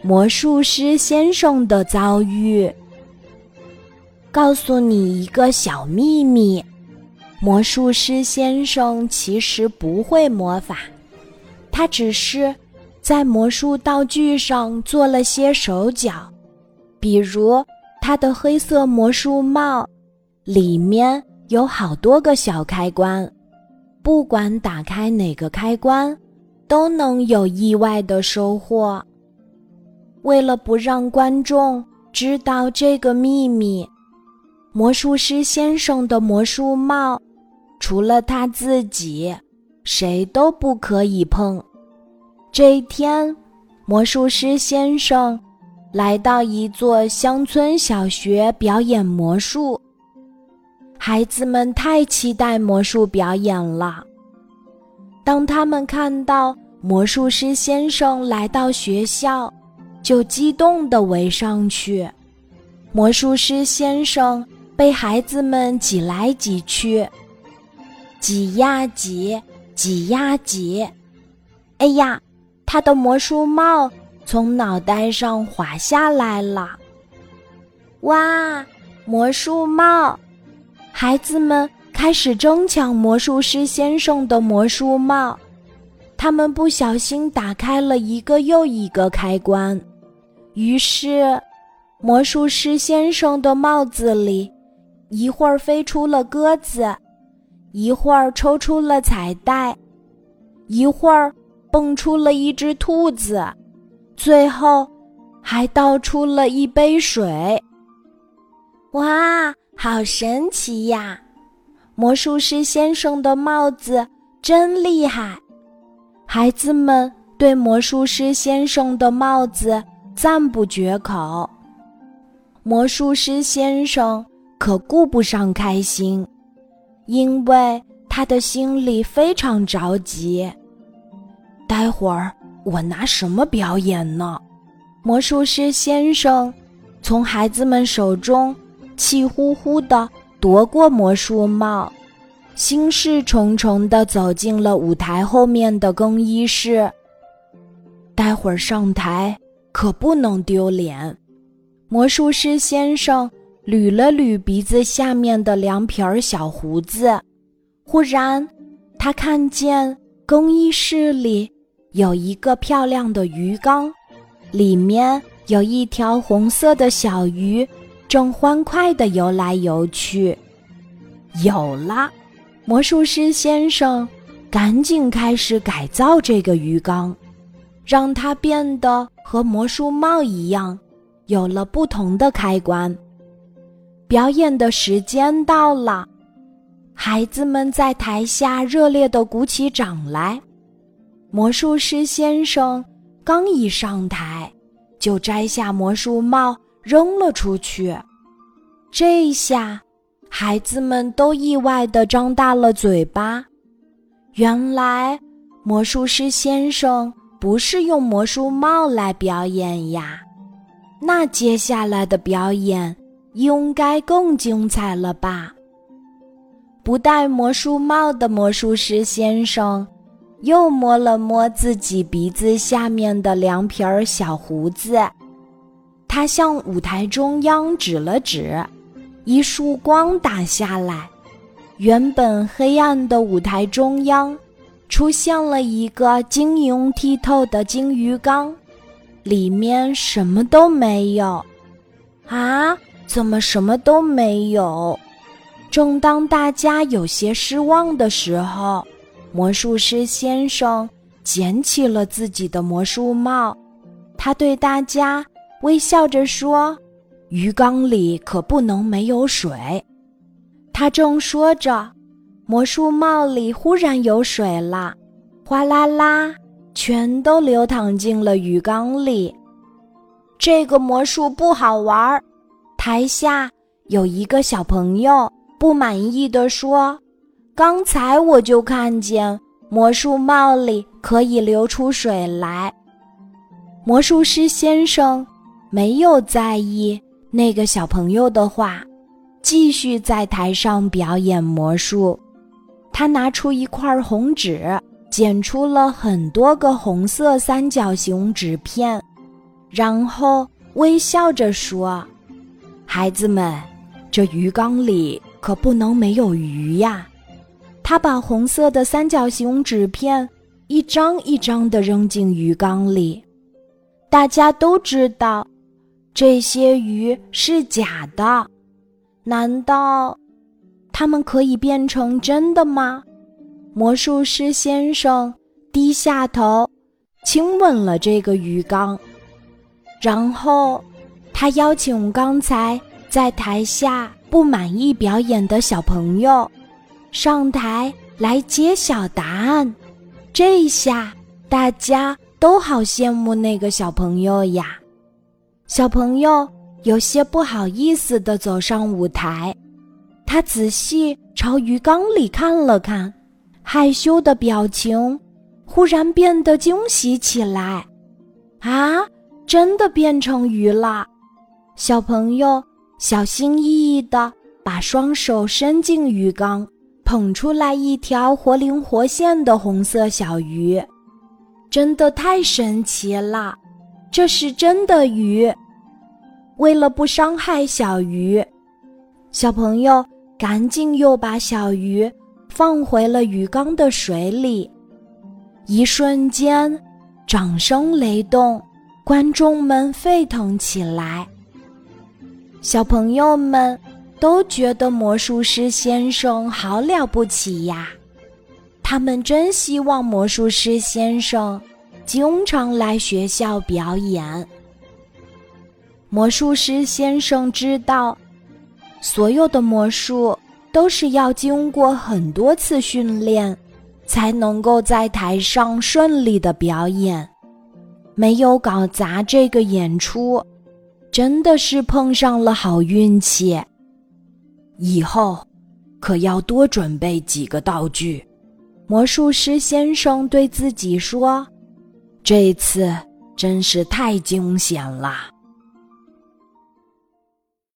魔术师先生的遭遇。告诉你一个小秘密：魔术师先生其实不会魔法，他只是在魔术道具上做了些手脚，比如他的黑色魔术帽，里面有好多个小开关，不管打开哪个开关，都能有意外的收获。为了不让观众知道这个秘密，魔术师先生的魔术帽除了他自己，谁都不可以碰。这一天，魔术师先生来到一座乡村小学表演魔术。孩子们太期待魔术表演了。当他们看到魔术师先生来到学校，就激动地围上去，魔术师先生被孩子们挤来挤去，挤呀挤，挤呀挤。哎呀，他的魔术帽从脑袋上滑下来了！哇，魔术帽！孩子们开始争抢魔术师先生的魔术帽，他们不小心打开了一个又一个开关。于是，魔术师先生的帽子里，一会儿飞出了鸽子，一会儿抽出了彩带，一会儿蹦出了一只兔子，最后还倒出了一杯水。哇，好神奇呀！魔术师先生的帽子真厉害，孩子们对魔术师先生的帽子。赞不绝口。魔术师先生可顾不上开心，因为他的心里非常着急。待会儿我拿什么表演呢？魔术师先生从孩子们手中气呼呼地夺过魔术帽，心事重重地走进了舞台后面的更衣室。待会儿上台。可不能丢脸！魔术师先生捋了捋鼻子下面的凉皮儿小胡子，忽然，他看见更衣室里有一个漂亮的鱼缸，里面有一条红色的小鱼，正欢快地游来游去。有了！魔术师先生赶紧开始改造这个鱼缸。让它变得和魔术帽一样，有了不同的开关。表演的时间到了，孩子们在台下热烈地鼓起掌来。魔术师先生刚一上台，就摘下魔术帽扔了出去。这下，孩子们都意外地张大了嘴巴。原来，魔术师先生。不是用魔术帽来表演呀，那接下来的表演应该更精彩了吧？不戴魔术帽的魔术师先生又摸了摸自己鼻子下面的凉皮儿小胡子，他向舞台中央指了指，一束光打下来，原本黑暗的舞台中央。出现了一个晶莹剔透的金鱼缸，里面什么都没有。啊，怎么什么都没有？正当大家有些失望的时候，魔术师先生捡起了自己的魔术帽，他对大家微笑着说：“鱼缸里可不能没有水。”他正说着。魔术帽里忽然有水了，哗啦啦，全都流淌进了鱼缸里。这个魔术不好玩儿。台下有一个小朋友不满意的说：“刚才我就看见魔术帽里可以流出水来。”魔术师先生没有在意那个小朋友的话，继续在台上表演魔术。他拿出一块红纸，剪出了很多个红色三角形纸片，然后微笑着说：“孩子们，这鱼缸里可不能没有鱼呀！”他把红色的三角形纸片一张一张地扔进鱼缸里。大家都知道，这些鱼是假的。难道它们可以变成真的吗？魔术师先生低下头，亲吻了这个鱼缸，然后他邀请刚才在台下不满意表演的小朋友上台来揭晓答案。这下大家都好羡慕那个小朋友呀！小朋友。有些不好意思地走上舞台，他仔细朝鱼缸里看了看，害羞的表情忽然变得惊喜起来。啊，真的变成鱼了！小朋友小心翼翼地把双手伸进鱼缸，捧出来一条活灵活现的红色小鱼，真的太神奇了！这是真的鱼。为了不伤害小鱼，小朋友赶紧又把小鱼放回了鱼缸的水里。一瞬间，掌声雷动，观众们沸腾起来。小朋友们都觉得魔术师先生好了不起呀！他们真希望魔术师先生经常来学校表演。魔术师先生知道，所有的魔术都是要经过很多次训练，才能够在台上顺利的表演。没有搞砸这个演出，真的是碰上了好运气。以后可要多准备几个道具。魔术师先生对自己说：“这次真是太惊险了。”